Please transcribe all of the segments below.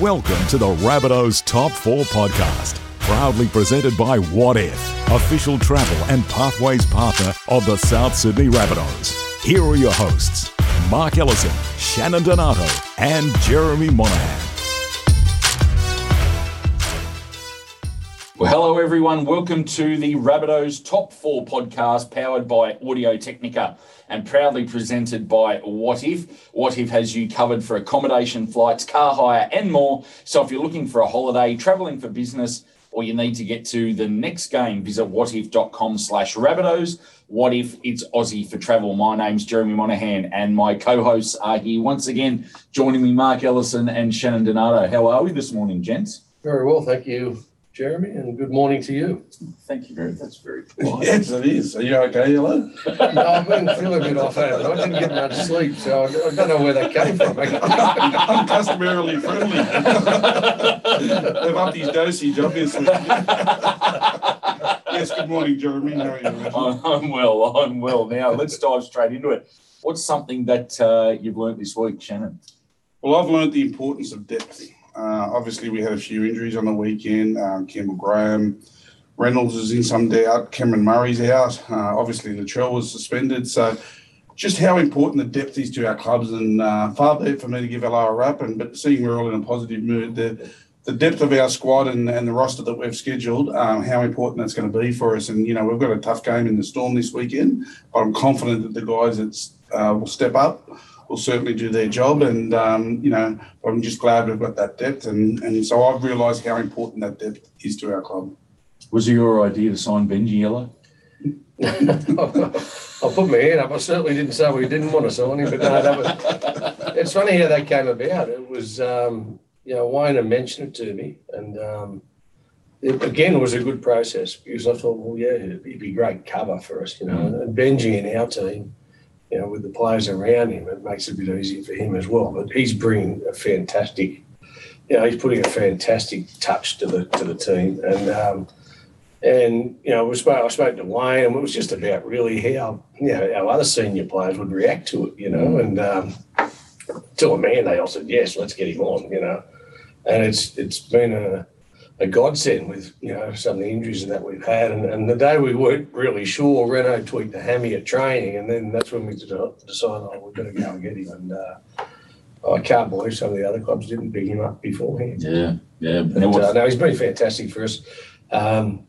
Welcome to the Rabbitohs Top 4 podcast, proudly presented by Wotif, official travel and pathways partner of the South Sydney Rabbitohs. Here are your hosts, Mark Ellison, Shannon Donato, and Jeremy Monahan. Well, hello everyone. Welcome to the Rabbitohs Top 4 podcast powered by Audio Technica and proudly presented by Wotif. What If has you covered for accommodation, flights, car hire, and more. So if you're looking for a holiday, traveling for business, or you need to get to the next game, visit wotif.com slash Rabbitohs. What if it's Aussie for travel? My name's Jeremy Monahan, and my co-hosts are here once again, joining me, Mark Ellison and Shannon Donato. How are we this morning, gents? Very well, thank you, Jeremy, and good morning to you. Thank you very much That's very polite. Yes, it is. Are you okay, Yellow? No, I've been feeling a bit off hand. I didn't get much sleep, so I I don't know where that came from. I'm customarily friendly. They've upped his dosage, obviously. yes, good morning, Jeremy. How are you? mate? I'm I'm well. I'm well. Now let's dive straight into it. What's something that uh, you've learnt this week, Shannon? Well, I've learned the importance of depth. Uh, obviously, we had a few injuries on the weekend. Campbell Graham, Reynolds is in some doubt. Cameron Murray's out. Uh, obviously, Latrell was suspended. So, just how important the depth is to our clubs, and uh, far be for me to give LR a rap. And but seeing we're all in a positive mood, the the depth of our squad and, and the roster that we've scheduled, um, how important that's going to be for us. And you know, we've got a tough game in the Storm this weekend, but I'm confident that the guys that uh, will step up will certainly do their job. And um, you know, I'm just glad we've got that depth, and and so I've realised how important that depth is to our club. Was it your idea to sign Benji Yellow? I'll put my hand up. I certainly didn't say we didn't want to sign him, but no, that was. It's funny how that came about. It was, um, you know, Wayne had mentioned it to me, and um, it, again, was a good process because I thought, well, yeah, it'd be great cover for us, you know. And Benji in our team, you know, with the players around him, it makes it a bit easier for him as well. But he's bringing a fantastic, you know, he's putting a fantastic touch to the to the team, and um, and you know, we spoke, I spoke to Wayne, and it was just about really how you know our other senior players would react to it, you know, and um, to a man, they all said yes, let's get him on, you know, and it's it's been a a godsend with you know some of the injuries that we've had, and, and the day we weren't really sure, Renault tweaked the hammy at training, and then that's when we decided oh, we're going to go and get him, and uh, I can't believe some of the other clubs didn't pick him up beforehand. Yeah, yeah. But, uh, no, he's been fantastic for us. Um,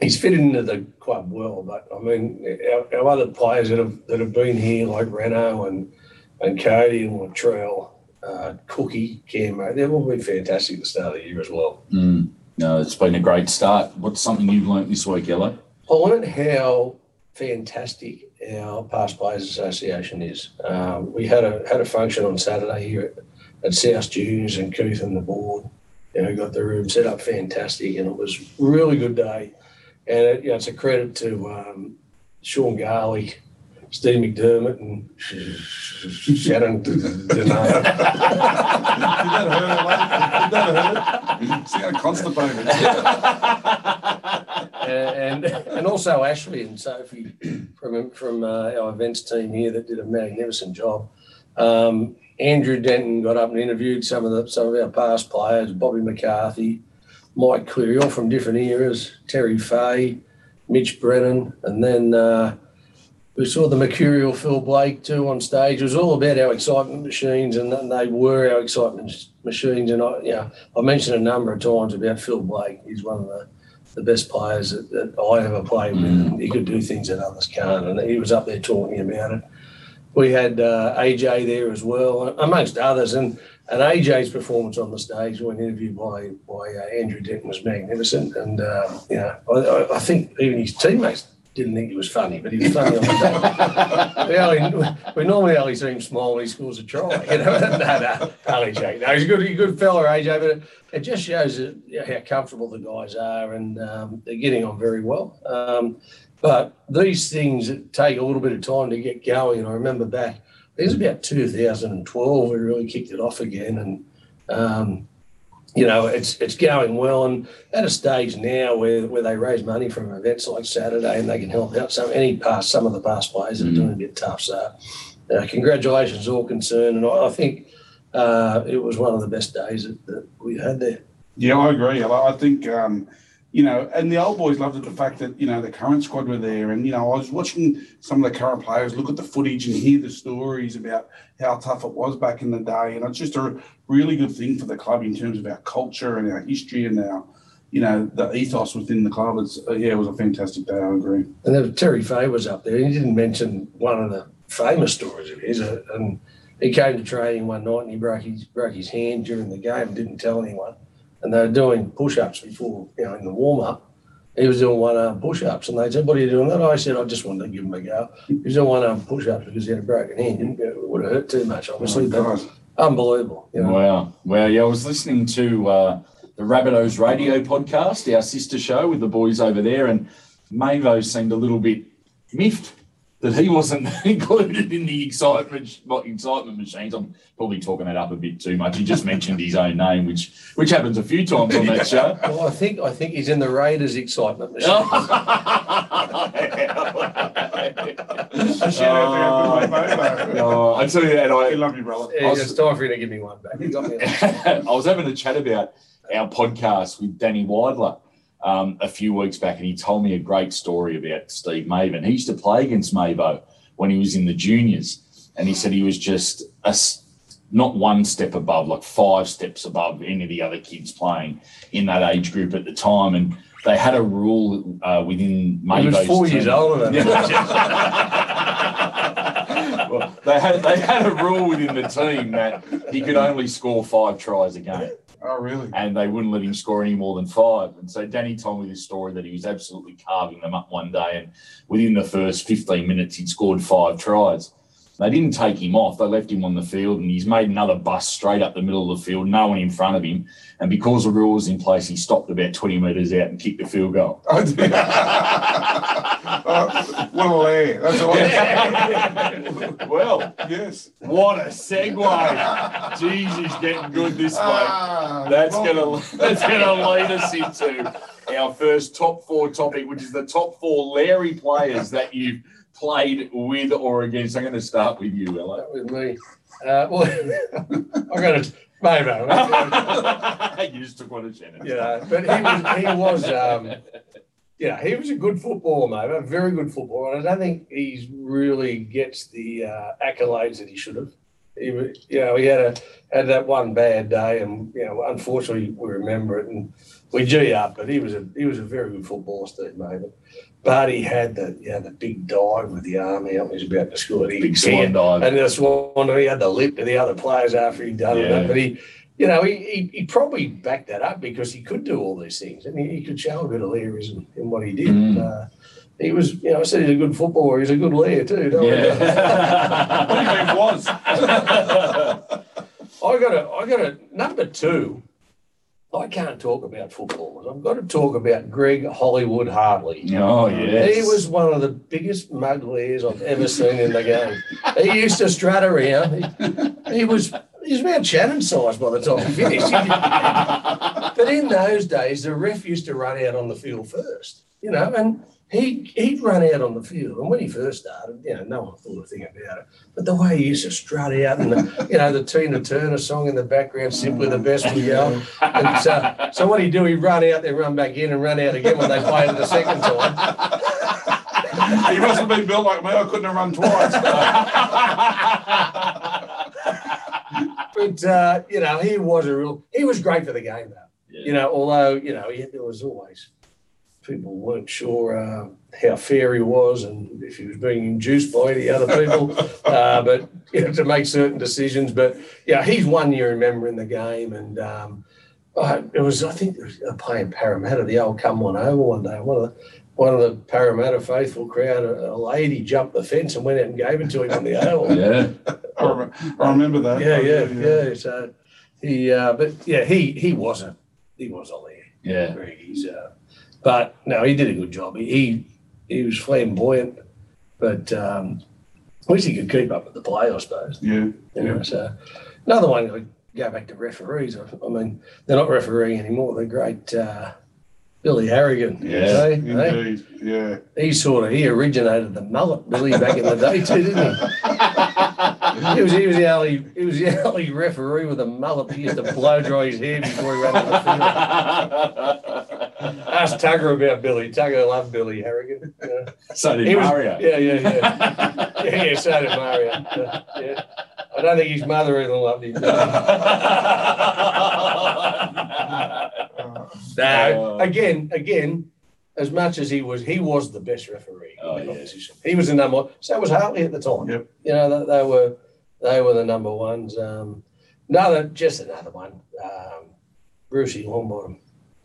he's fitted into the club well, but I mean, our, our other players that have that have been here, like Renault and and Cody and Latrell, uh, Cookie, Camo, they've all been fantastic at the start of the year as well. Mm, no, it's been a great start. What's something you've learnt this week, Yellow? I learned how fantastic our Past Players Association is. Um, we had a had a function on Saturday here at, at South Juniors and Keith and the board. You know, got the room set up fantastic, and it was really good day. And it, you know, it's a credit to um, Sean Garlick, Steve McDermott, and Shannon Donato. Did that that hurt? See how constipated. and and also Ashley and Sophie from from uh, our events team here that did a magnificent job. Um, Andrew Denton got up and interviewed some of the some of our past players, Bobby McCarthy, Mike Cleary, all from different eras, Terry Fahey, Mitch Brennan, and then uh, we saw the mercurial Phil Blake too on stage. It was all about our excitement machines, and they were our excitement machines. And I, you know, I mentioned a number of times about Phil Blake. He's one of the the best players that, that I ever played with. And he could do things that others can't, and he was up there talking about it. We had uh, AJ there as well, amongst others, and and AJ's performance on the stage when interviewed by by uh, Andrew Denton was magnificent, and uh, you know I, I- I think even his teammates didn't think he was funny, but he was funny on the day. we, only, we normally only see him smile when he scores a try. You know, no, no, only joking. No, he's a good, good fella, AJ, but it, it just shows how comfortable the guys are, and um, they're getting on very well. Um, but these things take a little bit of time to get going. I remember back, it was about 2012, we really kicked it off again, and um, you know, it's it's going well, and at a stage now where, where they raise money from events like Saturday, and they can help out some any past some of the past players that are doing a bit tough. So, uh, congratulations, all concerned, and I, I think uh, it was one of the best days that, that you had there. Yeah, I agree. I, I think, um, you know, and the old boys loved it, the fact that, you know, the current squad were there. And, you know, I was watching some of the current players look at the footage and hear the stories about how tough it was back in the day. And it's just a really good thing for the club in terms of our culture and our history and our, you know, the ethos within the club. It's, uh, yeah, it was a fantastic day. I agree. And then Terry Fahey was up there. He didn't mention one of the famous stories of his. uh, And he came to training one night and he broke his, broke his hand during the game didn't tell anyone. And they were doing push ups before, you know, in the warm up. He was doing one arm push ups. And they said, What are you doing that? I said, I just wanted to give him a go. He was doing one arm push ups because he had a broken hand. It would have hurt too much, obviously. Oh, but unbelievable. You know? Wow. Well, yeah, I was listening to uh, the Rabbitohs radio podcast, our sister show with the boys over there, and Mavo seemed a little bit miffed that he wasn't included in the excitement excitement machines. I'm probably talking that up a bit too much. He just mentioned his own name, which which happens a few times on that show. Well, I think I think he's in the Raiders excitement machine. A shout out to our good mate, Movo. Oh, I tell you that We I, love you, brother. Yeah, it's time for you to give me one back. You got. I was having a chat about our podcast with Danny Weidler um, a few weeks back, and he told me a great story about Steve Mavin. He used to play against Mavo when he was in the juniors, and he said he was just a not one step above, like five steps above any of the other kids playing in that age group at the time. And they had a rule uh, within He was four team. years older than well, they had they had a rule within the team that he could only score five tries a game, Oh, really? and they wouldn't let him score any more than five. And so Danny told me this story that he was absolutely carving them up one day, and within the first fifteen minutes, he'd scored five tries. They didn't take him off; they left him on the field, and he's made another bust straight up the middle of the field, no one in front of him. And because the rule was in place, he stopped about twenty metres out and kicked the field goal. Oh, dear. Oh, what a lair. That's all. well, yes. what a segue! Jesus, getting good this way. Ah, That's well, gonna that's gonna lead us into our first top four topic, which is the top four Larry players that you've played with or against. I'm going to start with you, Ella. That with me. Uh, well, I got it, maybe. you just took one of Shannon. Yeah, but he was he was um, yeah he was a good footballer, mate. A very good footballer, and I don't think he's really gets the uh, accolades that he should have. He, you know, he had a had that one bad day, and you know, unfortunately, we remember it, and we G up. But he was a he was a very good footballer, Steve mate. But he had the you know, the big dive with the arm out. He was about to score. He Big sand dive. and the swan, he had the lip to the other players after he'd done Yeah. it. But he, you know, he, he, he probably backed that up because he could do all these things and he, he could show a bit of in what he did. Mm. Uh, he was, you know, I said he's a good footballer. He's a good layer too. Don't worry about that. What do you mean was? I got a, I got a number two. I can't talk about footballers. I've got to talk about Greg Hollywood Hartley. oh yes. He was one of the biggest mug layers I've ever seen in the game. He used to strut around. He, he was he was about Shannon size by the time he finished. but in those days, the ref used to run out on the field first, you know, and he he'd run out on the field. And when he first started, you know, no one thought a thing about it. But the way he used to strut out and the, you know, the Tina Turner song in the background, simply the best we yell. And so, so what he'd do, he'd run out there, run back in and run out again when they played it the second time. He must have been built like me. I couldn't have run twice. But uh, you know, he was a real. He was great for the game, though. You know, although you know, he, there was always people weren't sure uh, how fair he was and if he was being induced by any other people. uh, but you know, to make certain decisions. But yeah, he's one you remember in the game, and um, it was I think it was uh, playing Parramatta, the old come one over one day. One of the one of the Parramatta faithful crowd, a, a lady jumped the fence and went out and gave it to him on the oval. yeah. I remember, I remember that. Yeah, yeah, yeah. So he, uh, but yeah, he he wasn't. He was a lair. Yeah. Greg. He's, uh, but no, he did a good job. He he, he was flamboyant, but um, at least he could keep up with the play, I suppose. Yeah, You know, yeah. so another one. I go back to referees. I, I mean, they're not refereeing anymore. They're great. Uh, Billy Harrigan. Yeah, eh? Eh? Indeed. Yeah. He sort of he originated the mullet, Billy, back in the day too, didn't he? he was he was the only he was the only referee with a mullet. He used to blow dry his hair before he ran on the field. Ask Tugger about Billy. Tugger loved Billy Harrigan. Yeah. so did He was- Mario. Yeah, yeah, yeah. yeah, yeah, so did Mario. Yeah, yeah. I don't think his mother even loved him. No, Uh, again, again, as much as he was, he was the best referee Oh, in the yeah. competition. He was the number one. So was Hartley at the time. Yep. You know, they, they were they were the number ones. Um, another, just another one. Um, Brucey Longbottom.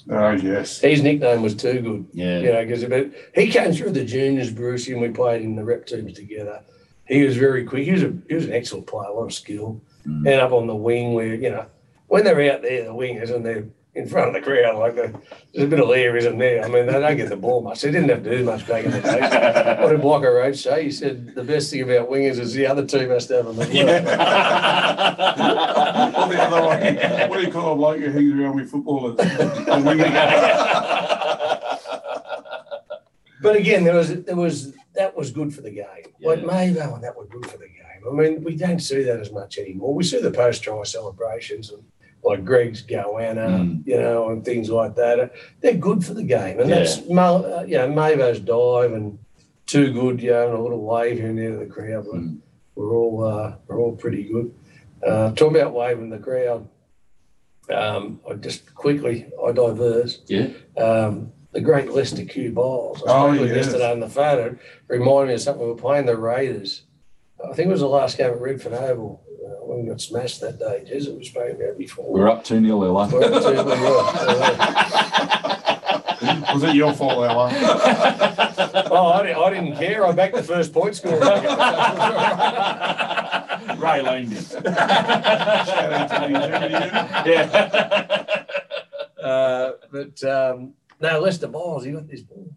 Oh, yes. His nickname was Too Good. yeah. You know, because he came through the juniors, Brucey, and we played in the rep teams together. He was very quick. He was a he was an excellent player, a lot of skill. Mm. And up on the wing, where you know when they're out there, the wingers, and they're in front of the crowd, like the, there's a bit of air, isn't there? I mean, they don't get the ball much. They didn't have to do much back in the day. what did Blocker Roach say? He said the best thing about wingers is the other team has to have them as well. Well, the other one, what do you call a bloke who hangs around with footballers? But again, there was there was that was good for the game. Like Yeah. Mayville, and oh, that was good for the game. I mean, we don't see that as much anymore. We see the post try celebrations and like Greg's goanna, Mm. you know, and things like that. They're good for the game, and that's Mo- uh, you know Mavo's dive and too good, you know, and a little wave here and there to the crowd. But Mm. we're all uh, we're all pretty good. Uh, talking about waving the crowd. Um, I just quickly I diverse Yeah. um, the great Lester Q Bowles. I Oh, spoke with yes. yesterday on the phone. It reminded me of something. We were playing the Raiders. I think it was the last game at Redfern Oval we got smashed that day. Jeez, it was spoken about before. We're up 2 0 Ella. We're up to- we were. Was it your fault, Ella? oh, I didn't, I didn't care. I backed the first point scorer. Ray Langdon. Shout out to the yeah. uh, but um, no, Lester Bowles, he got this ball.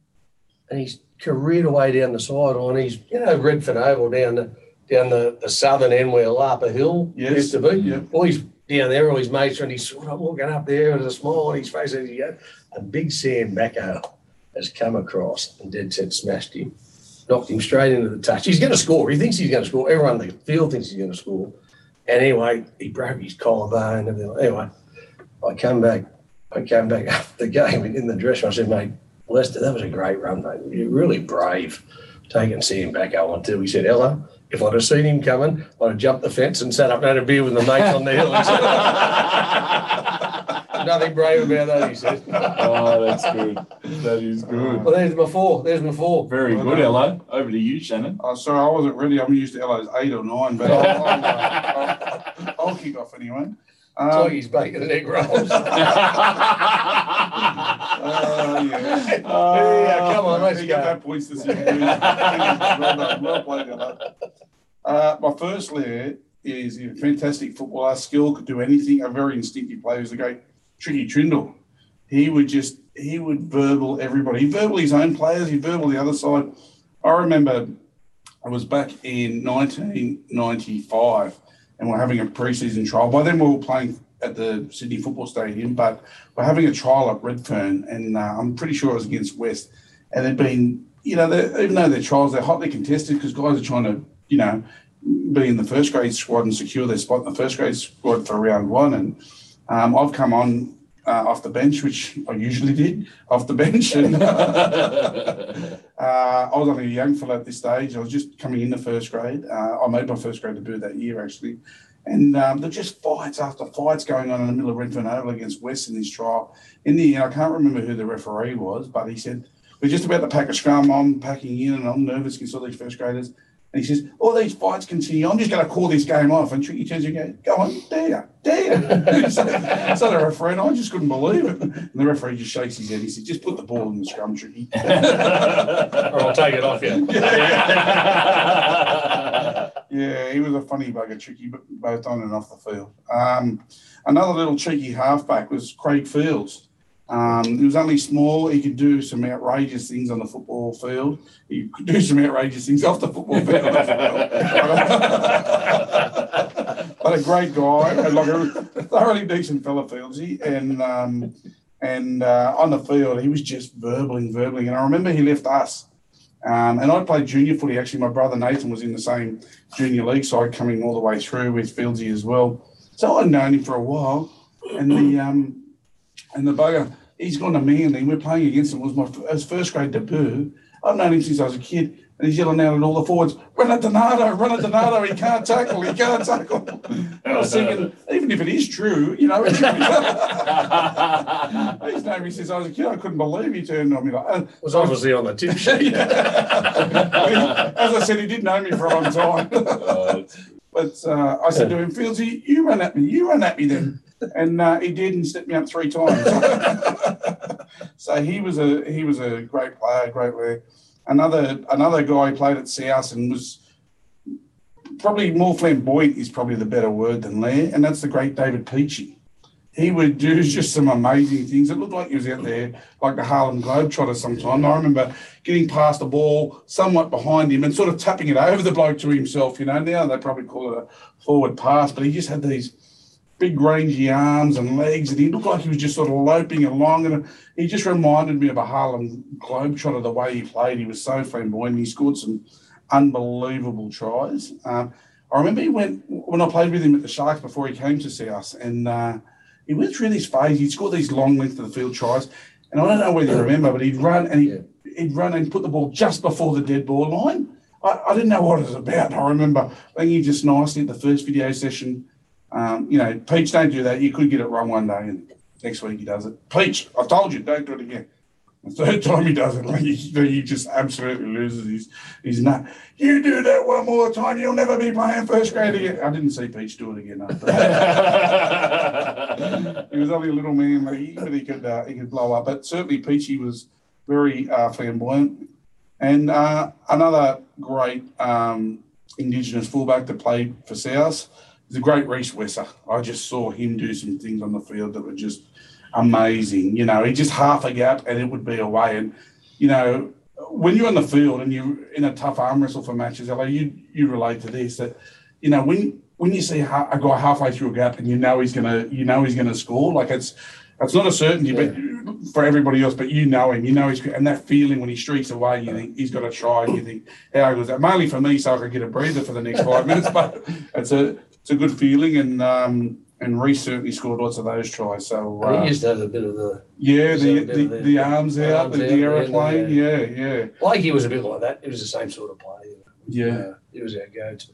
And he's careered away down the sideline. He's, you know, Redfern Oval down the down the, the southern end where Lapa Hill Yes. used to be. Yeah. All he's down there, all his mates, and he's sort of walking up there with a smile on his face as he goes. And big Sam Backo has come across and dead set smashed him, knocked him straight into the touch. He's going to score. He thinks he's going to score. Everyone in the field thinks he's going to score. And anyway, he broke his collarbone and everything. Anyway, I come back. I came back after the game in the dressing room. I said, mate, Lester, that was a great run, mate. You're really brave taking Sam Backo on too. He said, Ella, if I'd have seen him coming, I'd have jumped the fence and sat up and had a beer with the mates on the hill. He said, Nothing brave about that, he said. Oh, that's good. That is good. Well, there's my four. There's my four. Very good, Ella. Over to you, Shannon. Oh, sorry, I wasn't ready. I'm used to Ella's eight or nine, but I'll, I'll, uh, I'll, I'll kick off anyway. Um, like he's bacon and egg rolls. yeah. yeah, come on, let's got that points to see. well played. Uh, my first layer is a fantastic footballer, skill, could do anything. A very instinctive player. Was the great Tricky Trindall. He would just, he would verbal everybody. He verbal his own players. He verbal the other side. I remember I was back in 1995 and we're having a pre-season trial. By then we were playing at the Sydney Football Stadium, but we're having a trial at Redfern and uh, I'm pretty sure it was against West. And they've been, you know, even though they're trials, they're hotly contested because guys are trying to, you know, be in the first grade squad and secure their spot in the first grade squad for round one. And um, I've come on uh, off the bench, which I usually did, off the bench. And uh, I was only a young fella at this stage. I was just coming in the first grade. Uh, I made my first grade debut that year, actually. And um, there were just fights after fights going on in the middle of Redfern Oval against West in this trial. In the end, I can't remember who the referee was, but he said, We're just about to pack a scrum. I'm packing in and I'm nervous because all these first graders. And he says, All these fights continue. I'm just going to call this game off. And Tricky turns and goes, Go on, dare, you, dare. so, so the referee, and I just couldn't believe it. And the referee just shakes his head. He said, Just put the ball in the scrum, Tricky. or I'll take it off you. Yeah, he was a funny bugger, tricky, but both on and off the field. Um, another little cheeky halfback was Craig Fields. Um, he was only small. He could do some outrageous things on the football field. He could do some outrageous things off the football field. but a great guy, and like a thoroughly decent fella, Fieldsy. And um, and uh, on the field, he was just verbling, verbling. And I remember he left us Um, and I played junior footy. Actually, my brother Nathan was in the same junior league side, coming all the way through with Fieldsy as well. So I'd known him for a while, and the um, and the bugger, he's gone to Manly. We're playing against him. It was my his first grade debut. I've known him since I was a kid. And he's yelling out at all the forwards, run at Donato, run at Donato, he can't tackle, he can't tackle. And I was thinking, even if it is true, you know, it's His name, he says, I was a kid, I couldn't believe he turned on me like, and was obviously on the tip sheet. as I said, he did know me for a long time. but uh, I said to him, Fieldsy, you run at me, you run at me then. And uh, he did and stepped me up three times. so he was a he was a great player, great player. Another another guy played at South and was probably more flamboyant is probably the better word than Lair, and that's the great David Peachey. He would do just some amazing things. It looked like he was out there like the Harlem Globetrotter sometimes. I remember getting past the ball somewhat behind him and sort of tapping it over the bloke to himself. You know, now they probably call it a forward pass, but he just had these big rangy arms and legs, and he looked like he was just sort of loping along. And he just reminded me of a Harlem Globetrotter the way he played. He was so flamboyant. He scored some unbelievable tries. Um, I remember he went when I played with him at the Sharks before he came to South, and uh, he went through this phase. He'd score these long length of the field tries, and I don't know whether you remember, but he'd run and he'd, he'd run and put the ball just before the dead ball line. I, I didn't know what it was about. I remember I think he just nicely at the first video session um, you know, Peach, don't do that. You could get it wrong one day, and next week he does it. Peach, I've told you, don't do it again. The third time he does it, like he, he just absolutely loses his his nut. You do that one more time, you'll never be playing first grade again. I didn't see Peach do it again after that. he was only a little man, but he, but he could uh, he could blow up. But certainly Peachey was very uh, flamboyant. And uh, another great um, Indigenous fullback that played for South the great Rhys Wesser. I just saw him do some things on the field that were just amazing. You know, he just half a gap and it would be away. And, you know, when you're on the field and you're in a tough arm wrestle for matches, like you you relate to this that, you know, when when you see a guy halfway through a gap and you know he's gonna you know he's gonna score, like it's it's not a certainty, yeah. but for everybody else, but you know him, you know he's and that feeling when he streaks away, you think he's got to try, and you think how goes that? Mainly for me, so I could get a breather for the next five minutes, but it's a it's a good feeling, and um, and Rhys certainly scored lots of those tries. So uh, he used to have a bit of the yeah, the the, the, the, arms out, arms the, the aeroplane, yeah, yeah. Like Blakey was a bit like that. It was the same sort of play. Yeah, uh, it was our go-to.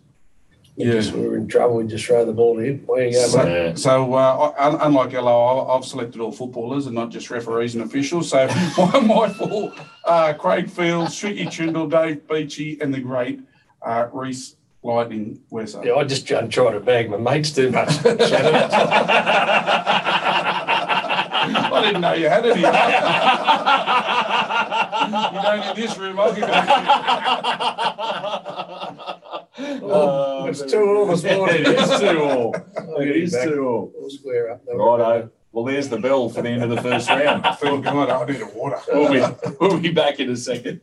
We yeah, just, we were in trouble. We just throw the ball to him. Where you go, so, mate? So, uh, unlike Ello, I've selected all footballers and not just referees and officials. So, my, my four: uh, Craig Fields, Tricky Trindall, Dave Peachey, and the great uh, Rhys lightning where's that? Yeah, I just I'm trying to bag my mates too much. I didn't know you had any. you don't in this room, I'll give it oh, oh, it's two all this morning. it is two all. It is two all. We'll square up. Righto. Well, there's the bell for the end of the first round. I feel good. I need a water. We'll be, we'll be back in a second.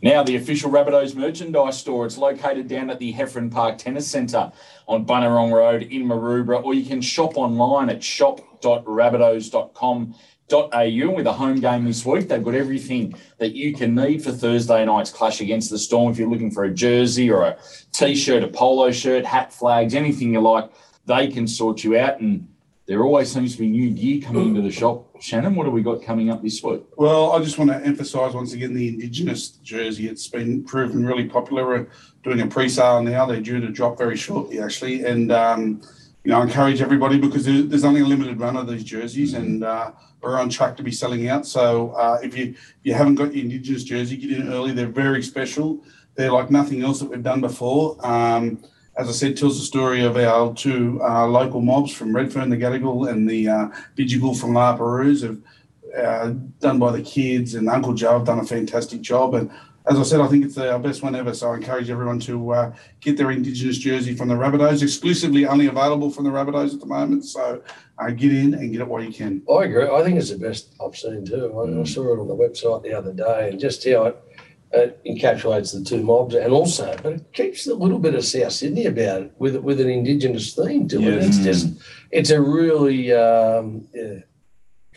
Now, the official Rabbitohs merchandise store. It's located down at the Heffron Park Tennis Centre on Bunnerong Road in Maroubra, or you can shop online at shop.rabbitohs.com.au. With a home game this week, they've got everything that you can need for Thursday night's clash against the Storm. If you're looking for a jersey or a t shirt, a polo shirt, hat, flags, anything you like, they can sort you out. And there always seems to be new gear coming into the shop. Shannon, what have we got coming up this week? Well, I just want to emphasise once again the Indigenous jersey. It's been proven really popular. We're doing a pre-sale now. They're due to drop very shortly, actually, and um, you know, I encourage everybody because there's only a limited run of these jerseys, and uh, we're on track to be selling out. So uh, if you if you haven't got your Indigenous jersey, get in early. They're very special. They're like nothing else that we've done before. Um, as I said, tells the story of our two uh, local mobs from Redfern, the Gadigal, and the uh, Bidjigal from La Perouse, have, uh, done by the kids, and Uncle Joe have done a fantastic job. And as I said, I think it's our best one ever. So I encourage everyone to uh, get their Indigenous jersey from the Rabbitohs, exclusively only available from the Rabbitohs at the moment. So uh, get in and get it while you can. I agree. I think it's the best I've seen too. I, mm. I saw it on the website the other day, and just how it it encapsulates the two mobs, and also, but it keeps a little bit of South Sydney about it with with an Indigenous theme to it. It's just, it's a really um, yeah,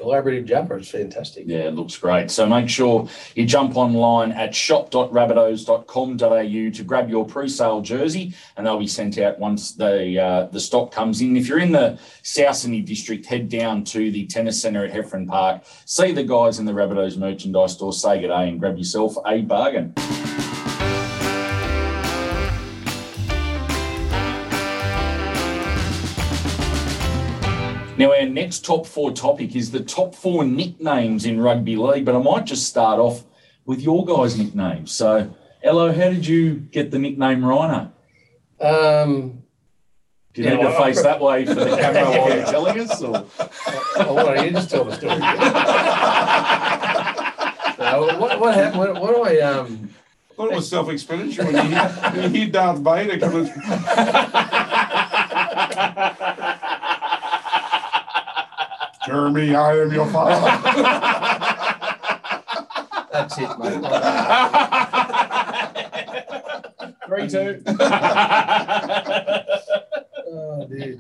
collaborative jumper. It's fantastic. Yeah, it looks great. So make sure you jump online at shop.rabbitohs.com.au to grab your pre-sale jersey, and they'll be sent out once the uh, the stock comes in. If you're in the South Sydney district, head down to the tennis centre at Heffron Park, see the guys in the Rabbitohs merchandise store, say good day, and grab yourself a bargain. Now, our next top four topic is the top four nicknames in rugby league, but I might just start off with your guys' nicknames. So, Ello, how did you get the nickname Rhino? Um, Do you Yeah, need to well, face that way for the camera while you're telling us? Or? oh, what are you just tell the story? no, what what happened? What, what do I um? I thought it was self-explanatory when you hear, when you hear Darth Vader coming. Jeremy, I am your father. That's it, mate. Three, two. Oh, dear.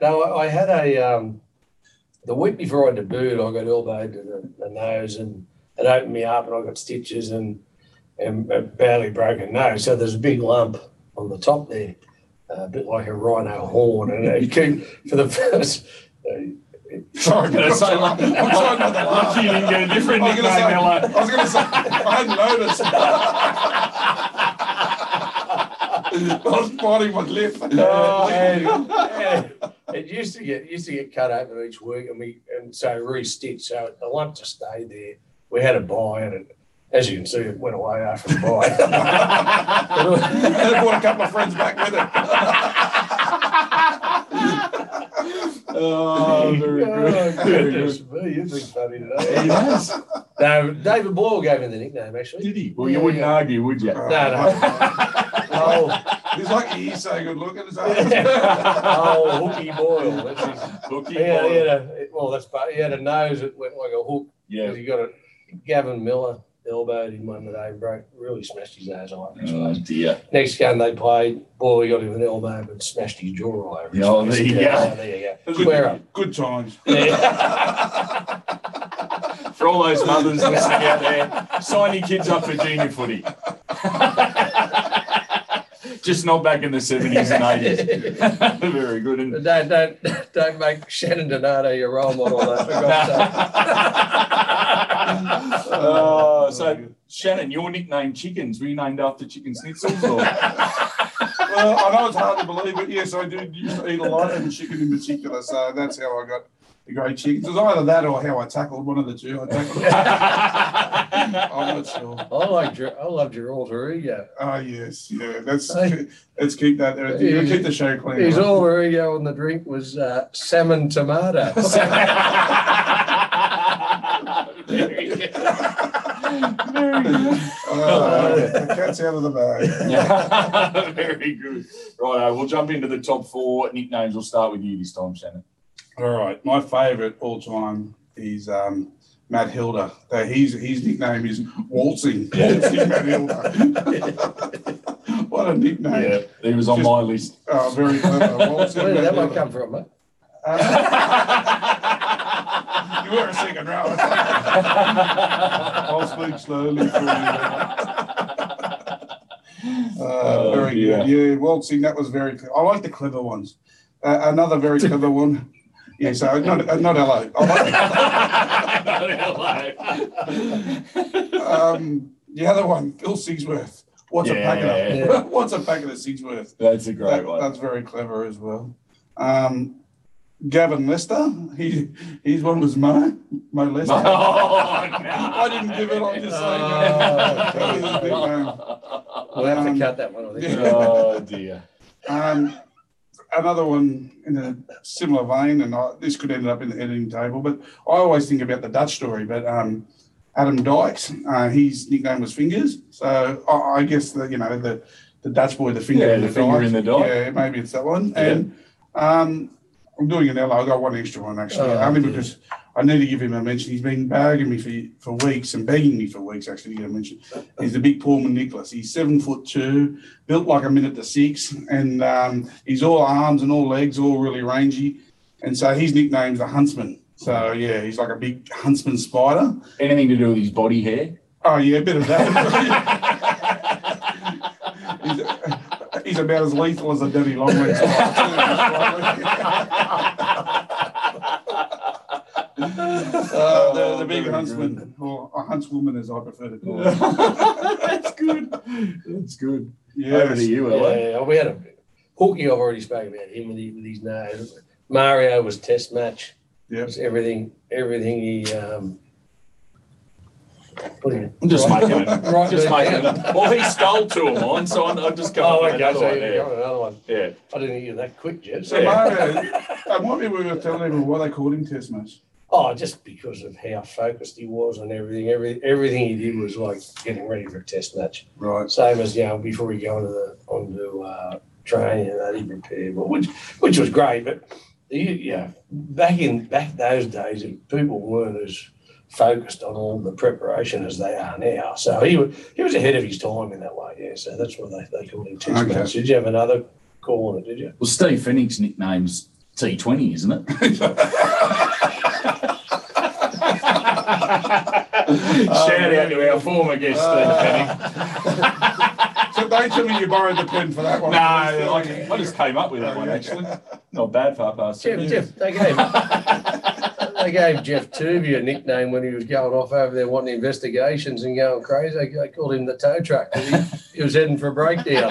No, I, I had a um, the week before I debuted, I got elbowed to the, the nose and it opened me up, and I got stitches and and a badly broken nose. So there's a big lump on the top there, uh, a bit like a rhino horn, and it came for the first. Uh, Sorry, Gonna say, I'm trying I'm trying not to laugh. Lucky you didn't get a different nickname, say, Ello. I was going to say, I hadn't noticed. I was biting my lip. Oh, and, and it used to get used to get cut open each week, and we and so re-stitched. So the lump just stayed there. We had a buy, and it, as you can see, it went away after the buy. and I brought a couple of friends back with it. Oh, very Oh, good. Very goodness good. me, you've been funny He today. has. No, David Boyle gave him the nickname actually. Did he? Well, you wouldn't yeah. argue, would you? No, no. Oh, He's like he's so good looking. Is oh, Hooky Boyle. That's his. Hooky Yeah, he had a well. That's part. He had a nose that went like a hook. Yeah. He got a Gavin Miller elbowed him one day, broke, really smashed his nose all over his Oh, dear. Next game they played, boy, he got him an elbow and smashed his jaw all over. his Oh, face. there you go. Yeah, there you go. Square up. Good times. Yeah. For all those mothers listening out there, sign your kids up for junior footy. Just not back in the 70s and 80s. Very good. And Don't, don't, don't make Shannon Donato your role model, though, for God's sake. Oh. Uh, so, Shannon, your nickname Chickens, were you named after chicken schnitzels? Or? Well, I know it's hard to believe, but yes, I do used to eat a lot of chicken in particular. So that's how I got the great chickens. It was either that or how I tackled one of the two. I tackled. I'm not sure. I like, Ger- I love Gerald Hariga. Oh yes, yeah. Let's Hey. let's keep that. There. He's- keep the show clean. His right? all Hariga on the drink was uh, salmon tomato. the cat's out of the bag. Very good. Right, we'll jump into the top four nicknames. We'll start with you this time, Shannon. All right, my favourite all time is um, Matt Hilder. Uh, his his nickname is Waltzing. Waltzing Matt Hilder. what a nickname! Yeah, he was on Just- my list. Oh, very clever. Waltzing Where did Matt that one come from, mate? Uh, you were a second row. I'll speak slowly for you. Uh, Oh, very dear. good. Yeah, waltzing. That was very. Clever. I like the clever ones. Uh, another very clever one. Yeah, so not uh, not hello. I like, um, the other one, Phil Sigsworth. What's a packet Yeah. of? What's a packet of Sigsworth? That's a great That- one. That's very clever as well. Um, Gavin Lester. He his one was Mo Mo Lester. Oh, no. I didn't give it. I'm just saying. Oh, that was his nickname. We'll have to Um, cut that one, I think. oh dear. Um, another one in a similar vein, and I, this could end up in the editing table, but I always think about the Dutch story. But um, Adam Dykes, uh, his nickname was Fingers, so I, I guess the you know the the Dutch boy, the finger, Yeah, in the the, finger dike. in the dike. Yeah, maybe it's that one. Yeah. And um, I'm doing an L. I got one extra one actually, Oh, only dear. because I need to give him a mention. He's been begging me for, for weeks and begging me for weeks actually to get a mention. He's the big Paul Nicholas. He's seven foot two, built like a minute to six, and um, he's all arms and all legs, all really rangy. And so his nickname's the Huntsman. So yeah, he's like a big huntsman spider. Anything to do with his body hair? Oh yeah, a bit of that. he's, he's about as lethal as a dirty long leg uh, the, the big very huntsman, or a huntswoman as I prefer to call it. That's good. That's good. Yeah, Over to you, Ella. Yeah, we had a Hookie. I've already spoken about him with, his, with his nose. Mario was test match. Yep. Was everything, everything he. Um, what do you- I'm just Right. making it. Right, Just making it. Well, he stole two of mine, so I'm, I'm just Oh, going okay. with So one. Yeah. got another one. yeah. I didn't hear that quick, Jeff. So Mario, uh, might be we were telling everyone why they called him Test Match. Oh, just because of how focused he was on everything. Every everything he did was like getting ready for a test match. Right. Same as you know before we go onto the onto uh, training and that he prepared, but which which was great. But you, yeah, back in back those days, people weren't as focused on all the preparation as they are now. So he was he was ahead of his time in that way. Yeah, so that's why they, they called him test Okay. match. Did you have another call on it? Did you? Well, Steve Phoenix nickname's T20, isn't it? Shout out to our former guest, uh, uh. Steve Phoenix. So don't tell me you borrowed the pen for that one. No, I, I just came up with that one actually. Not bad, far past Jeff, seven. Jeff, they gave they gave Geoff Toovey a nickname when he was going off over there wanting investigations and going crazy. They, they called him the tow truck. he, he was heading for a breakdown.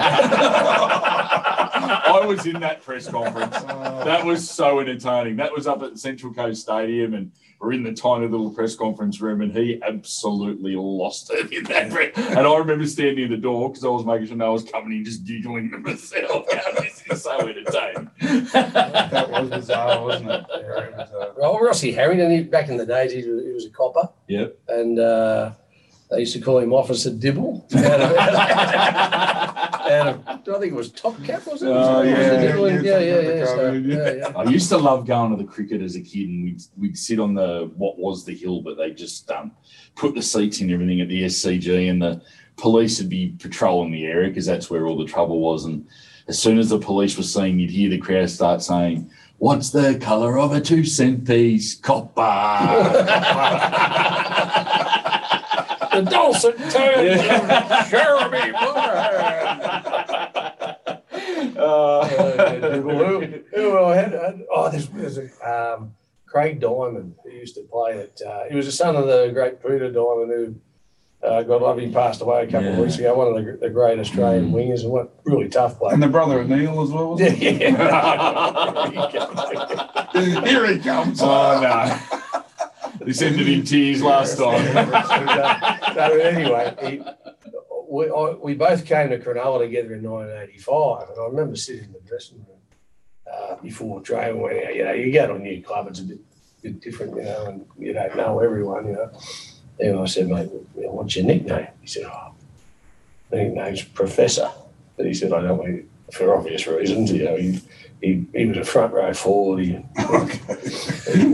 I was in that press conference. Oh. That was so entertaining. That was up at Central Coast Stadium, and we're in the tiny little press conference room, and he absolutely lost it in that. Pre- and I remember standing in the door because I was making sure no one was coming in, just giggling to myself. this is so entertaining. That was bizarre, wasn't it? Very bizarre. well, Rossi Harrington, he, back in the days, he was, he was a copper, Yep. and uh, they used to call him Officer Dibble. Out of, I think it was Top Cat, was it? Oh, Was it yeah, yeah, yeah, yeah, yeah. So, Cap, yeah, yeah. I used to love going to the cricket as a kid, and we'd we'd sit on the what was the hill, but they just um, put the seats and everything at the SCG, and the police would be patrolling the area because that's where all the trouble was. And as soon as the police were seen, you'd hear the crowd start saying, "What's the colour of a two cent piece? Copper." The dulcet tones Yeah. of Jeremy Moorhead. Uh, who, who I had, had- oh, there's, there's a um, Craig Diamond who used to play it. Uh, he was the son of the great Peter Diamond who, uh, God love him, passed away a couple of weeks ago. One of the, the great Australian Mm. wingers and what really tough player. And the brother of Neil as well, wasn't yeah, it? yeah. Here he comes. oh no! This ended in tears last time. so anyway, he, we, I, we both came to Cronulla together in 1985, and I remember sitting in the dressing room uh, before training went out. You know, you go to a new club, it's a bit, bit different, you know, and you don't know everyone, you know. And I said, mate, what's your nickname? He said, oh, my nickname's Professor. But he said, I don't want you, for obvious reasons, you know, he, he, he was a front row forward. He,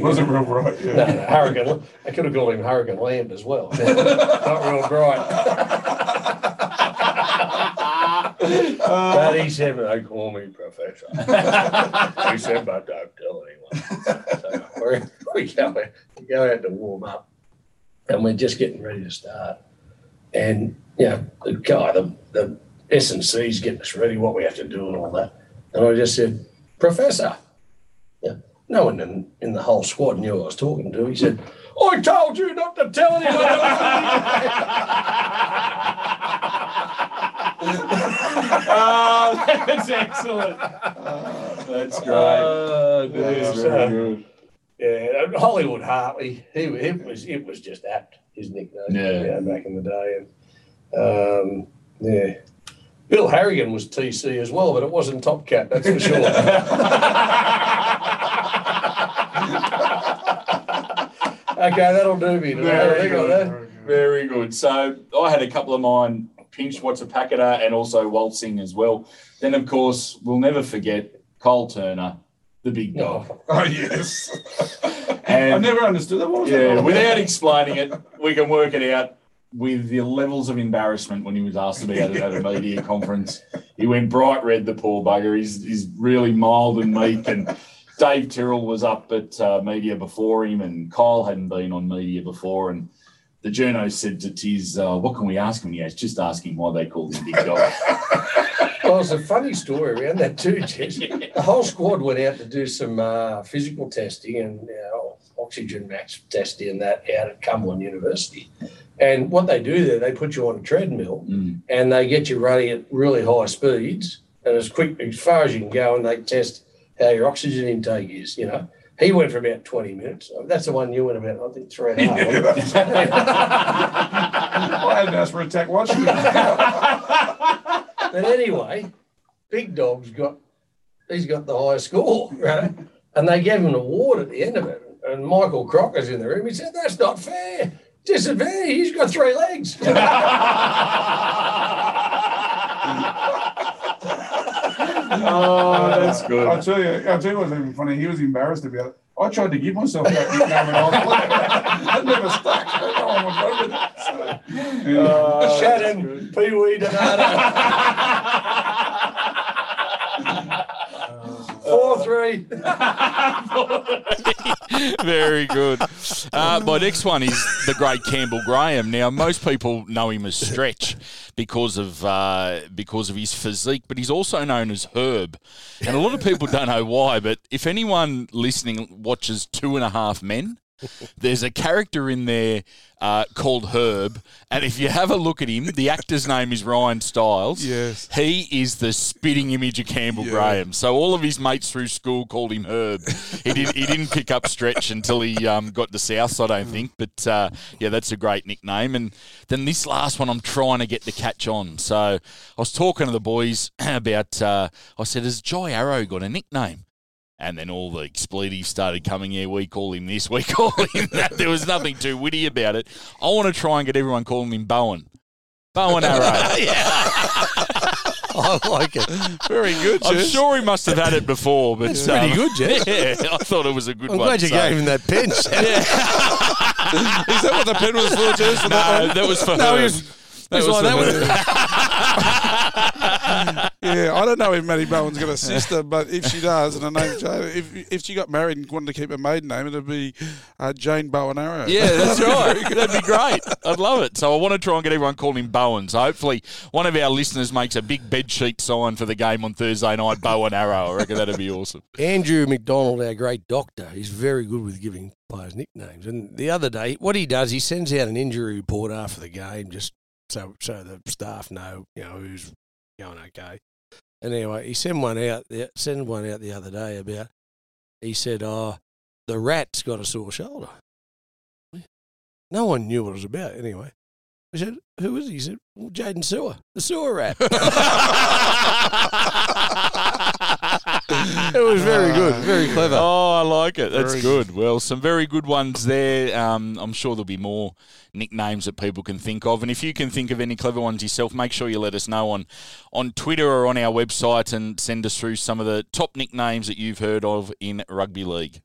Wasn't real bright. no, Yeah. no, Hurricane. I could have called him Hurricane Lamb as well. Not real bright. but he said, "No, call me Professor." he said, "But don't tell anyone." So we we go, we go out to warm up, and we're just getting ready to start. And you know, the guy, the the S and C's getting us ready, what we have to do, and all that. And I just said, "Professor." Yeah, no one in, in the whole squad knew who I was talking to. He said, I told you not to tell anyone. oh, that's excellent. that's great. Uh, That's yeah, very good. yeah, Hollywood Hartley. He it was it was just apt his nickname. Yeah. back in the day, and um, yeah. Bill Harrigan was TC as well, but it wasn't Top Cat, that's for sure. okay, that'll do me. Very good. that- Very good. So I had a couple of mine pinched What's a Packeter and also waltzing as well. Then, of course, we'll never forget Cole Turner, the big dog. No. Oh. oh, yes. I never understood that. That Yeah, all without explaining it, we can work it out with the levels of embarrassment when he was asked about it at a media conference. He went bright red, the poor bugger. He's, he's really mild and meek. And Dave Tyrrell was up at uh, media before him, and Kyle hadn't been on media before. And the journo said to Tiz, uh, What can we ask him? He goes, Just ask him why they called him Big Dog. Well, it's a funny story around that too, Jess. The whole squad went out to do some uh, physical testing and you oxygen max testing and that out at Cumberland University. And what they do there, they put you on a treadmill Mm. and they get you running at really high speeds and as quick as far as you can go, and they test how your oxygen intake is. You know, he went for about twenty minutes. That's the one you went about, I think, three and a half. Yeah, that's- I hadn't asked for a tack watch. But anyway, Big Dog's got he's got the highest score, right? And they gave him an award at the end of it. And Michael Crocker's in the room. He said, "That's not fair. Disadvantage. He's got three legs." oh, that's good. I'll tell you, I'll tell you what's even funny. He was embarrassed about it. I tried to give myself that nickname when I was playing. That never stuck. No one would go with. So, yeah. Oh, Shannon, Pee Wee, Donato. Four three. Very good. Uh, my next one is the great Campbell Graham. Now, most people know him as Stretch because of uh, because of his physique, but he's also known as Herb, and a lot of people don't know why. But if anyone listening watches Two and a Half Men. There's a character in there uh, called Herb, and if you have a look at him, the actor's name is Ryan Stiles. Yes. He is the spitting image of Campbell Yeah. Graham. So all of his mates through school called him Herb. He didn't he didn't pick up stretch until he um, got to South, I don't think. But uh, yeah, that's a great nickname. And then this last one, I'm trying to get the catch on. So I was talking to the boys about. Uh, I said, "Has Jai Arrow got a nickname?" And then all the expletives started coming. here. we call him this, we call him that. There was nothing too witty about it. I want to try and get everyone calling him Bowen. Bowen Arrow. yeah. I like it. Very good, I'm Jess. sure he must have had it before, but That's pretty um, good, Jess. Yeah, I thought it was a good I'm one. glad you so- gave him that pinch. yeah. Is that what the pin was for, Jess? For that No, that was for No, her. he was- That He's was like, for that her. Yeah, I don't know if Maddie Bowen's got a sister, but if she does, and her name's Jane, if if she got married and wanted to keep her maiden name, it'd be uh, Jane Bowen Arrow. Yeah, that's right. That'd be great. I'd love it. So I want to try and get everyone calling him Bowen. So hopefully one of our listeners makes a big bed sheet sign for the game on Thursday night, Bowen Arrow. I reckon that'd be awesome. Andrew McDonald, our great doctor, he's very good with giving players nicknames. And the other day, what he does, he sends out an injury report after the game, just so so the staff know, you know, who's going okay. And anyway, he sent one out. The, sent one out the other day about. He said, "Oh, the rat's got a sore shoulder." No one knew what it was about. Anyway, I said, "Who is he?" He said, well, "Jaydn Su'A, the sewer rat." it was very good, very clever. Oh, I like it. That's Very good. Well, some very good ones there. Um, I'm sure there'll be more nicknames that people can think of. And if you can think of any clever ones yourself, make sure you let us know on, on Twitter or on our website and send us through some of the top nicknames that you've heard of in rugby league.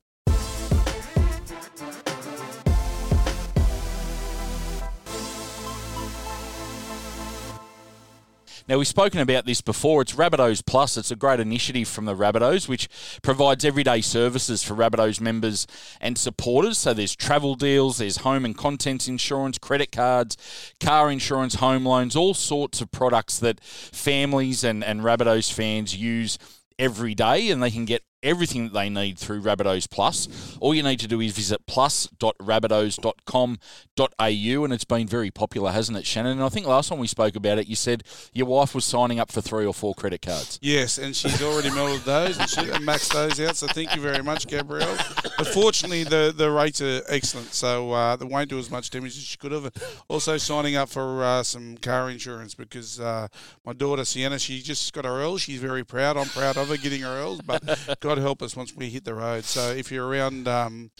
Now, we've spoken about this before. It's Rabbitohs Plus. It's a great initiative from the Rabbitohs, which provides everyday services for Rabbitohs members and supporters. So there's travel deals, there's home and contents insurance, credit cards, car insurance, home loans, all sorts of products that families and, and Rabbitohs fans use every day, and they can get everything that they need through Rabbitohs Plus. All you need to do is visit plus.rabbitohs.com.au, and it's been very popular, hasn't it, Shannon? And I think last time we spoke about it, you said your wife was signing up for three or four credit cards. Yes, and she's already melted those and, she, maxed those out. So thank you very much, Gabrielle. But fortunately, the, the rates are excellent, so uh, they won't do as much damage as she could have. Also, signing up for uh, some car insurance because uh, my daughter Sienna, she just got her Earls. She's very proud. I'm proud of her getting her Earls, but God help us once we hit the road. So if you're around. Um,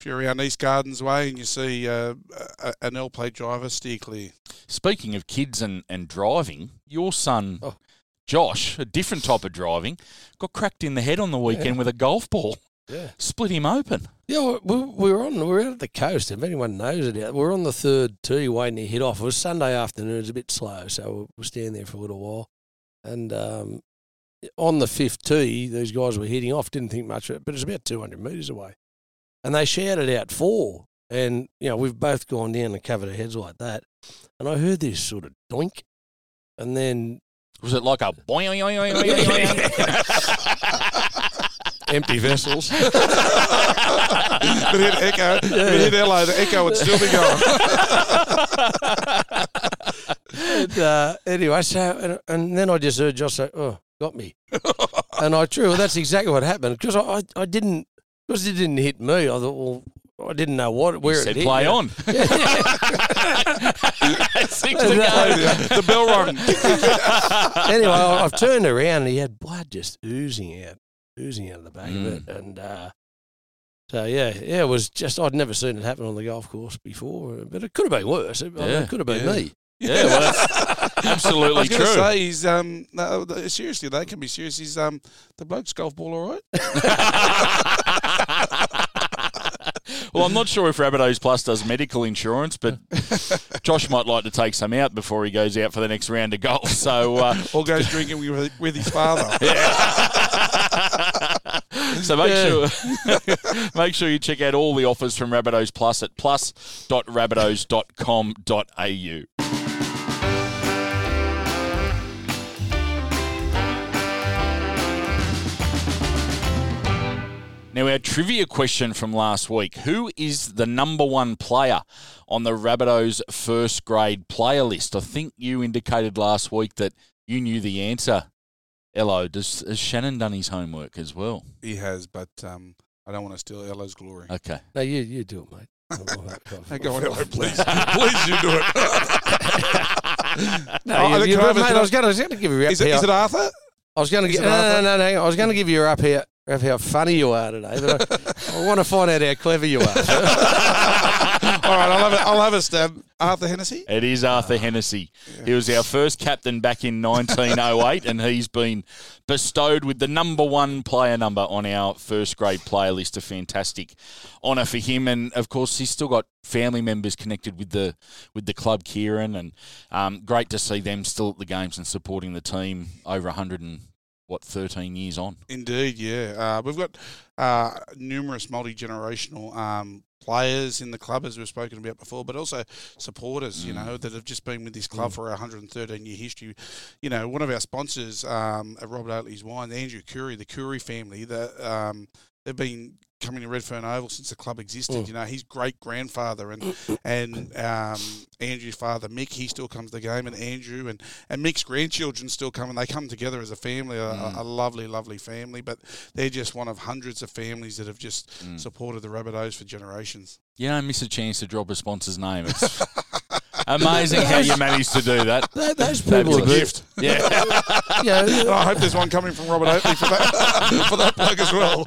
if you're around East Gardens Way and you see uh, a, an L plate driver, steer clear. Speaking of kids and, and driving, your son, Oh. Josh, a different type of driving, got cracked in the head on the weekend with a golf ball. Yeah. Split him open. Yeah, we, we were on. We were out at the coast. If anyone knows it, out we're on the third tee waiting to hit off. It was Sunday afternoon. It was a bit slow, so we're standing there for a little while. And um, on the fifth tee, these guys were hitting off. Didn't think much of it, but it's about two hundred metres away, and they shouted out four. And you know, we've both gone down and covered our heads like that. And I heard this sort of doink, and then Was it like a boing, boing, boing, boing, boing, boing? empty vessels. But hit echo. If it hit Ello, the echo would still be going. and, uh, anyway, so and, and then I just heard Josh say, "Oh, got me," and I true. Well, that's exactly what happened because I, I, I didn't because it didn't hit me. I thought, well, I didn't know what where You it said hit, play on. Six to go. uh, the bell rung. anyway, I- I've turned around and he had blood just oozing out, oozing out of the back of Mm. it, and uh, so yeah, yeah, it was just I'd never seen it happen on the golf course before, but it could have been worse. It, I mean, it could have been yeah. me. Yeah, well, that's I absolutely was to true. say, he's um, no, seriously, they can be serious. He's um, the bloke's golf ball, all right. well, I'm not sure if Rabbitohs Plus does medical insurance, but Josh might like to take some out before he goes out for the next round of golf. So, uh, Or goes drinking with, with his father. so make sure make sure you check out all the offers from Rabbitohs Plus at plus.rabbitohs.com.au. Now, our trivia question from last week Who is the number one player on the Rabbitohs first grade player list? I think you indicated last week that you knew the answer. Ello, does, has Shannon done his homework as well? He has, but um, I don't want to steal Ello's glory. Okay. No, you you do it, mate. Hey, go on, Ello, please. please, you do it. No, Oh, you, you, I mate, I I- was going to give you a Is it, here. is it Arthur? I was going to is give no, no, no, no. I was going to give you a rap here of how funny you are today, but I, I want to find out how clever you are. All right, I'll have, a, I'll have a stab. Arthur Hennessy? It is Arthur Hennessy. He was our first captain back in 1908, and he's been bestowed with the number one player number on our first grade player list. A fantastic honour for him, and of course, he's still got family members connected with the with the club, Kieran, and um, great to see them still at the games and supporting the team over 100 and what 13 years on. Indeed, yeah. Uh, we've got uh, numerous multi generational um, players in the club, as we've spoken about before, but also supporters, you know, that have just been with this club for our 113 year history. You know, one of our sponsors um, at Robert Oatley's Wine, Andrew Curry, the Curry family, that um, they've been coming to Redfern Oval since the club existed. Mm. You know, his great grandfather and and um, Andrew's father Mick, he still comes to the game, and Andrew and and Mick's grandchildren still come, and they come together as a family, a, a- a lovely, lovely family. But they're just one of hundreds of families that have just supported the Rabbitohs for generations. You don't miss a chance to drop a sponsor's name. It's amazing how you managed to do that. Th- Those That's people a gift. Yeah. Yeah, I hope there's one coming from Robert Oatley for that for that plug as well.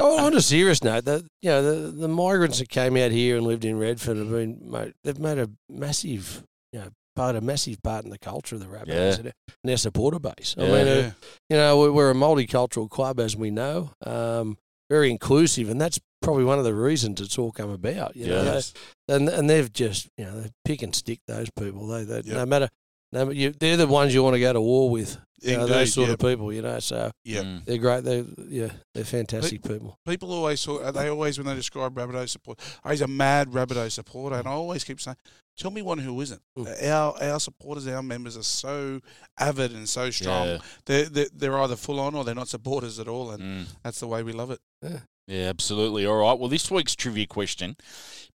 Oh, on a serious note, the you know the, the migrants that came out here and lived in Redfern have been made, they've made a massive you know played a massive part in the culture of the Rabbitohs Yeah. and their- supporter base. I Yeah. mean, uh, you know, we- we're a multicultural club as we know, um, very inclusive, and that's probably one of the reasons it's all come about. You Yes. they, and and they've just you know they pick and stick those people. They, they no matter. No, you, they're the ones you want to go to war with. You know, those sort yep. of people, you know. So Yeah. Mm. they're great. They yeah, they're fantastic people. People always talk, they always when they describe Rabbitoh support, oh, he's a mad Rabbitoh supporter, and I always keep saying, tell me one who isn't. Mm. Our our supporters, our members are so avid and so strong. Yeah. They're, they're they're either full on or they're not supporters at all, and Mm. that's the way we love it. Yeah, absolutely. All right. Well, this week's trivia question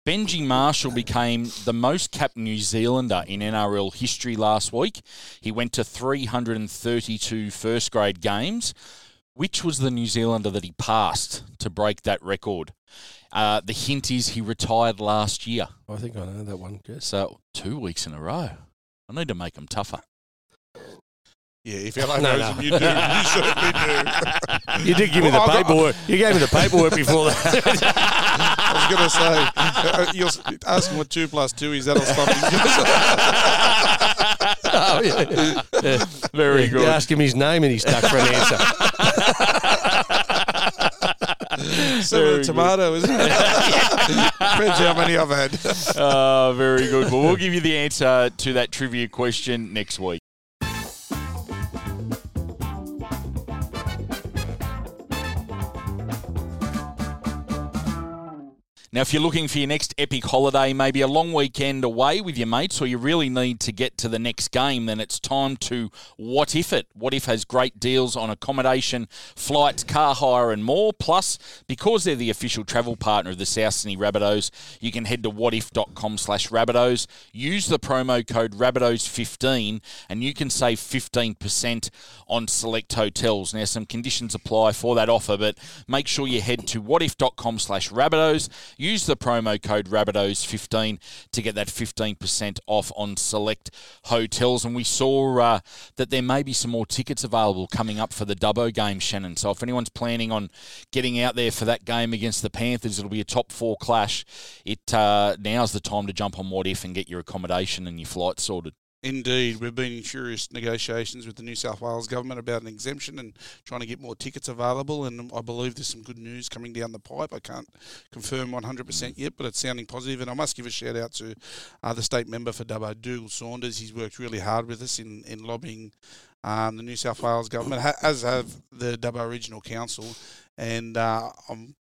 Benji Marshall became the most capped New Zealander in NRL history last week. He went to 332 first grade games. Which was the New Zealander that he passed to break that record? Uh, the hint is he retired last year. I think I know that one, Jess. So, two weeks in a row. I need to make them tougher. Yeah, if LA No, knows no. him, you do. You certainly do. You did give me the I've got- paperwork. You gave me the paperwork before that. I was going to say, uh, you're asking what two plus two is. That'll stop him. oh, yeah. yeah. Very You good. ask him his name and he's stuck for an answer. Seven Very a tomato, isn't it? Depends how many I've had. Oh, very good. Well, we'll give you the answer to that trivia question next week. Now, if you're looking for your next epic holiday, maybe a long weekend away with your mates, or you really need to get to the next game, then it's time to Wotif It. Wotif has great deals on accommodation, flights, car hire, and more. Plus, because they're the official travel partner of the South Sydney Rabbitohs, you can head to wotif.com slash Rabbitohs, use the promo code Rabbitohs15, and you can save 15% on select hotels. Now, some conditions apply for that offer, but make sure you head to wotif.com slash Rabbitohs. Use the promo code Rabbitohs15 to get that 15% off on select hotels. And we saw uh, that there may be some more tickets available coming up for the Dubbo game, Shannon. So if anyone's planning on getting out there for that game against the Panthers, it'll be a top four clash. It uh, now's the time to jump on Wotif and get your accommodation and your flight sorted. Indeed, we've been in serious negotiations with the New South Wales government about an exemption and trying to get more tickets available. And I believe there's some good news coming down the pipe. I can't confirm 100% yet, but it's sounding positive. And I must give a shout out to uh, the state member for Dubbo, Dugald Saunders. He's worked really hard with us in, in lobbying um, the New South Wales government, as have the Dubbo Regional Council. And uh, I'm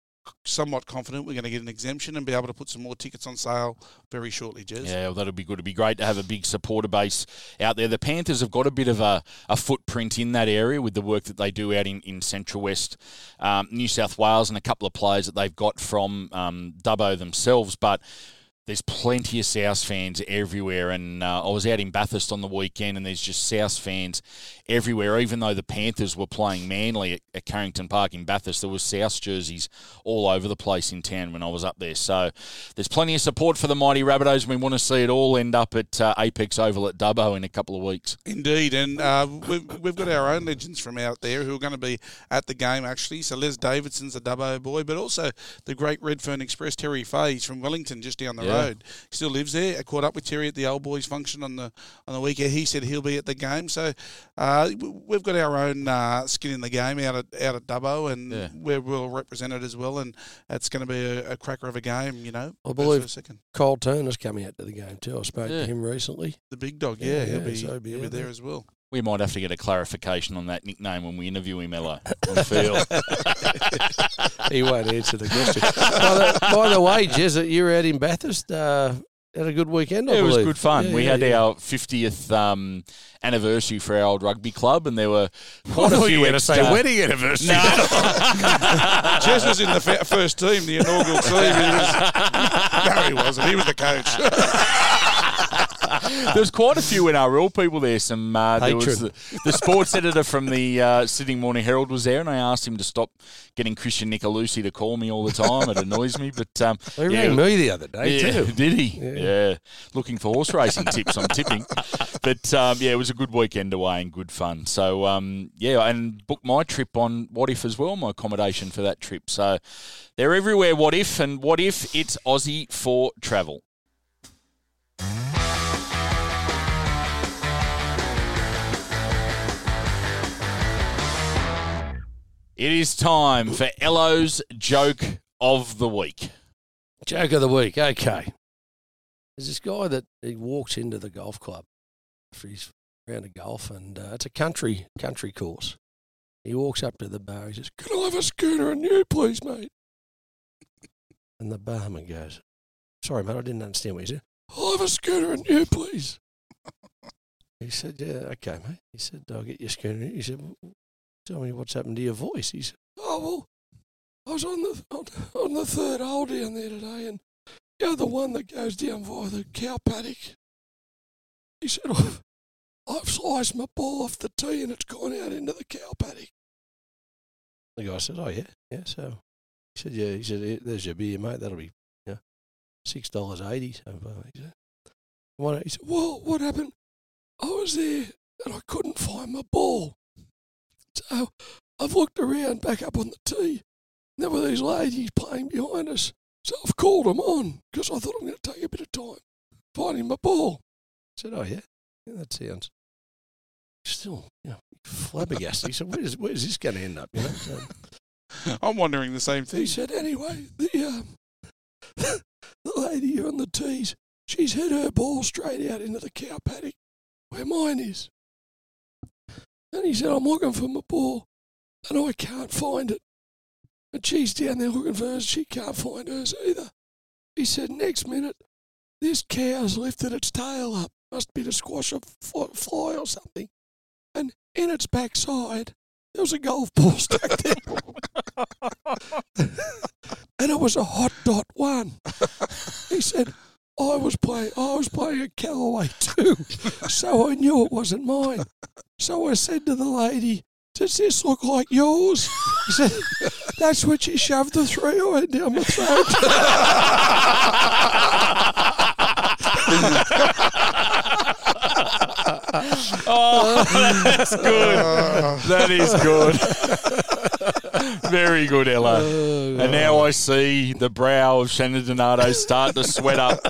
somewhat confident we're going to get an exemption and be able to put some more tickets on sale very shortly, Jez. Yeah, well, that'll be good. It'd be great to have a big supporter base out there. The Panthers have got a bit of a, a footprint in that area with the work that they do out in, in Central West um, New South Wales and a couple of players that they've got from um, Dubbo themselves. But there's plenty of South fans everywhere, and uh, I was out in Bathurst on the weekend, and there's just South fans everywhere. Even though the Panthers were playing Manly at, at Carrington Park in Bathurst, there was South jerseys all over the place in town when I was up there. So there's plenty of support for the mighty Rabbitohs. And we want to see it all end up at uh, Apex Oval at Dubbo in a couple of weeks. Indeed, and uh, we've, we've got our own legends from out there who are going to be at the game actually. So Les Davidson's a Dubbo boy, but also the great Redfern Express Terry Fahey. He's from Wellington, just down the Yeah. road. He still lives there. I caught up with Terry at the old boys function on the on the weekend. He said he'll be at the game. So uh, we've got our own uh, skin in the game out at out at Dubbo, and Yeah. we're well represented as well. And it's going to be a, a cracker of a game, you know. I believe- second. Cole Turner's coming out to the game too. I spoke Yeah. to him recently. The big dog, Yeah, yeah, he'll be so he'll be he'll be there. as well. We might have to get a clarification on that nickname when we interview him, Ello. on. He won't answer the question. by, the, by the way, Jez, you were out in Bathurst. Uh, had a good weekend. I Yeah, it was good fun. Yeah, we yeah, had yeah. our 50th um, anniversary for our old rugby club, and there were I quite a thought you few were to say extra- wedding anniversary. Jez was in the fa- first team, the inaugural team. He was, no, he wasn't. He was the coach. there was quite a few NRL people there. Some uh, there was the, the sports editor from the uh, Sydney Morning Herald was there, and I asked him to stop getting Christian Nicolussi to call me all the time. It annoys me, but um, He yeah, rang me the other day yeah, too. did he? Yeah. looking for horse racing tips. I'm tipping, but um, yeah, it was a good weekend away and good fun. So um, yeah, and booked my trip on Wotif as well, my accommodation for that trip. So they're everywhere. Wotif and Wotif it's Aussie for travel. It is time for Ello's joke of the week. Joke of the week. Okay. There's this guy that he walks into the golf club after he's round of golf, and uh, it's a country country course. He walks up to the bar. He says, "Can I have a schooner and you, please, mate?" And the barman goes, "Sorry, mate, I didn't understand what you said. I'll have a schooner and you, please." He said, "Yeah, okay, mate." He said, "I'll get your schooner." He said, "Well, "Tell me what's happened to your voice." He said, "Oh well, I was on the on, on the third hole down there today, and you're the one that goes down via the cow paddock." He said, "I've, I've sliced my ball off the tee, and it's gone out into the cow paddock." The guy said, "Oh yeah, yeah." So he said, "Yeah." He said, "Here, "There's your beer, mate. That'll be yeah, six dollars eighty. So uh, he said? He said, "Well, what happened? I was there and I couldn't find my ball." So I've looked around back up on the tee. And there were these ladies playing behind us. So I've called them on because I thought I'm going to take a bit of time finding my ball. I said, oh, yeah, yeah that sounds still, you know, flabbergasted. He said, where's, where's this going to end up? You know? So, I'm wondering the same thing. He said, anyway, the um, the lady on the tees, she's hit her ball straight out into the cow paddock where mine is. And he said, I'm looking for my ball and I can't find it. And she's down there looking for hers. She can't find hers either. He said, next minute, this cow's lifted its tail up. Must be to squash a fly, fly or something. And in its backside, there was a golf ball stuck there. and it was a hot dot one. He said, I was playing I was playing a Callaway too, so I knew it wasn't mine. So I said to the lady, Does this look like yours? He said, That's what she shoved the three iron down my throat. Oh, that's good. That is good. Very good, Ello. And now I see the brow of Shannon Donato start to sweat up.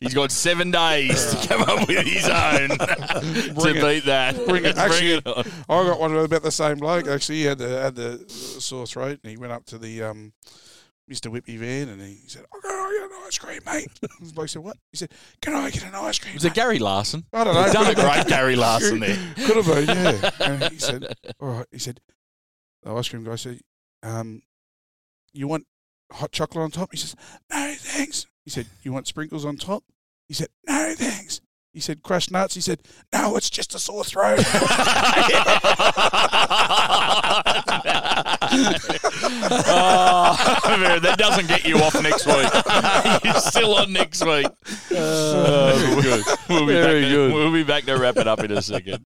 He's got seven days to come up with his own to it. beat that. Bring it. Actually, it. I got one about the same bloke. Actually, he had the had the sore throat, and he went up to the um, Mr. Whippy van, and he said, "I can I get an ice cream, mate?" the bloke said, "What?" He said, "Can I get an ice cream?" Was it? Gary Larson? I don't know. He's done a great Gary Larson there. Could have been, yeah. And he said, "All right." He said, "The ice cream guy said, um, you want hot chocolate on top?" He says, "No, thanks." He said, "You want sprinkles on top?" He said, "No, thanks." He said, "Crushed nuts." He said, "No, it's just a sore throat." oh, very- that doesn't get you off next week. You're still on next week. Oh, good. We'll be Very back to, good. We'll be back to wrap it up in a second.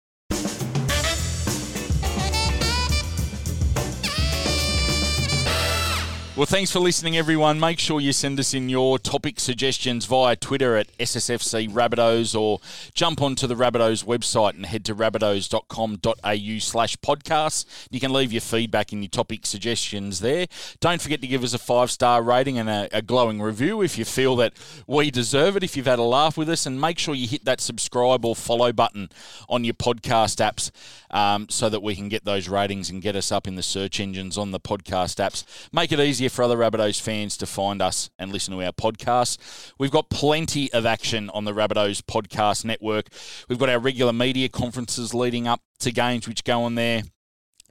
Well, thanks for listening, everyone. Make sure you send us in your topic suggestions via Twitter at SSFC Rabbitohs or jump onto the Rabbitohs website and head to rabbitohs.com.au slash podcasts. You can leave your feedback and your topic suggestions there. Don't forget to give us a five star rating and a, a glowing review if you feel that we deserve it, if you've had a laugh with us. And make sure you hit that subscribe or follow button on your podcast apps um, so that we can get those ratings and get us up in the search engines on the podcast apps. Make it easier for other Rabbitohs fans to find us and listen to our podcast. We've got plenty of action on the Rabbitohs podcast network. We've got our regular media conferences leading up to games which go on there.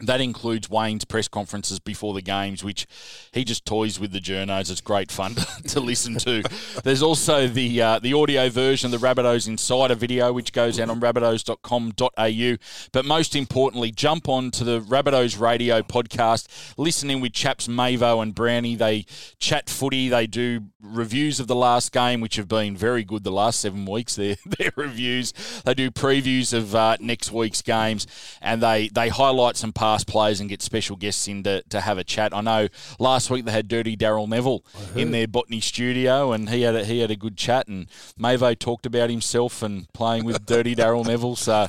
That includes Wayne's press conferences before the games, which he just toys with the journos. It's great fun to, to listen to. There's also the uh, the audio version of the Rabbitohs Insider video, which goes out on rabbitohs.com.au. But most importantly, jump on to the Rabbitohs radio podcast. Listen in with chaps Mavo and Brownie. They chat footy. They do reviews of the last game, which have been very good the last seven weeks. Their their reviews. They do previews of uh, next week's games, and they they highlight some past players and get special guests in to, to have a chat. I know last week they had Dirty Daryl Neville in their botany studio, and he had a, he had a good chat. And Mavo talked about himself and playing with Dirty Daryl Neville. So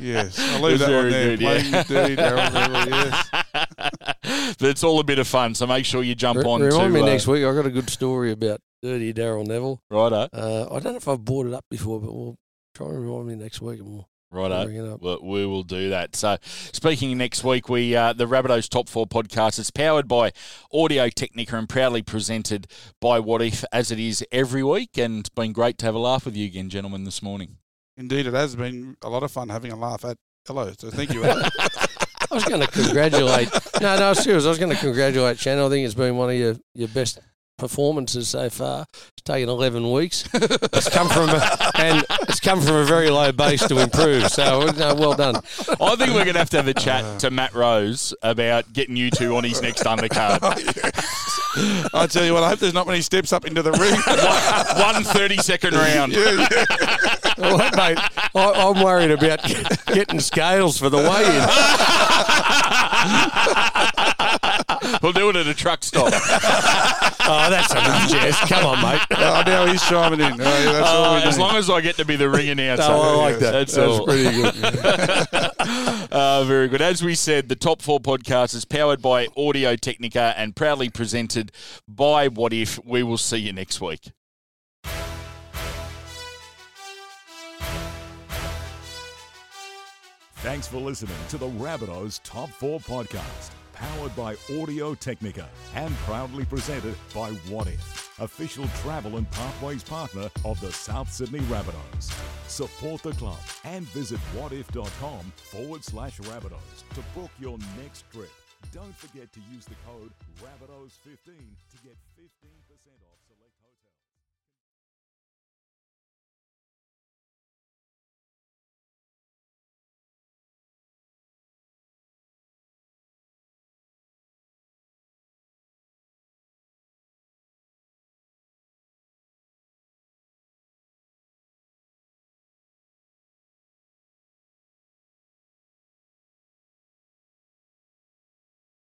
yes, I'll leave that one there. good, yeah. With dirty Daryl Neville, yes. but it's all a bit of fun. So make sure you jump Re- on Remind to me uh, next week. I got a good story about Dirty Daryl Neville. righto, Uh, I don't know if I've brought it up before, but we'll try and remind me next week and we'll righto. bring. Well, we will do that. So, speaking next week, we uh, the Rabbitohs Top Four podcast is powered by Audio Technica and proudly presented by Wotif, as it is every week. And it's been great to have a laugh with you again, gentlemen, this morning. Indeed, it has been a lot of fun having a laugh at hello. So thank you. I was going to congratulate. no, no, serious. I was going to congratulate Shannon. I think it's been one of your, your best performances so far. It's taken eleven weeks. It's come from a, and it's come from a very low base to improve. So no, well done. I think we're going to have to have a chat to Matt Rose about getting you two on his next undercard. I tell you what, I hope there's not many steps up into the ring. One 30 second round. Well, mate, I, I'm worried about getting scales for the weigh-in. We'll do it at a truck stop. Oh, that's enough, Jess. Come on, mate. oh, now he's chiming in. Oh, yeah, that's all Uh, we as need. long as I get to be the ring announcer. No, I like that. That's, That's all. pretty good. Uh, very good. As we said, the Top Four podcast is powered by Audio Technica and proudly presented by Wotif. We will see you next week. Thanks for listening to the Rabbitohs Top 4 podcast, powered by Audio Technica and proudly presented by Wotif, official travel and pathways partner of the South Sydney Rabbitohs. Support the club and visit wotif.com forward slash Rabbitohs to book your next trip. Don't forget to use the code Rabbitohs15 to get 15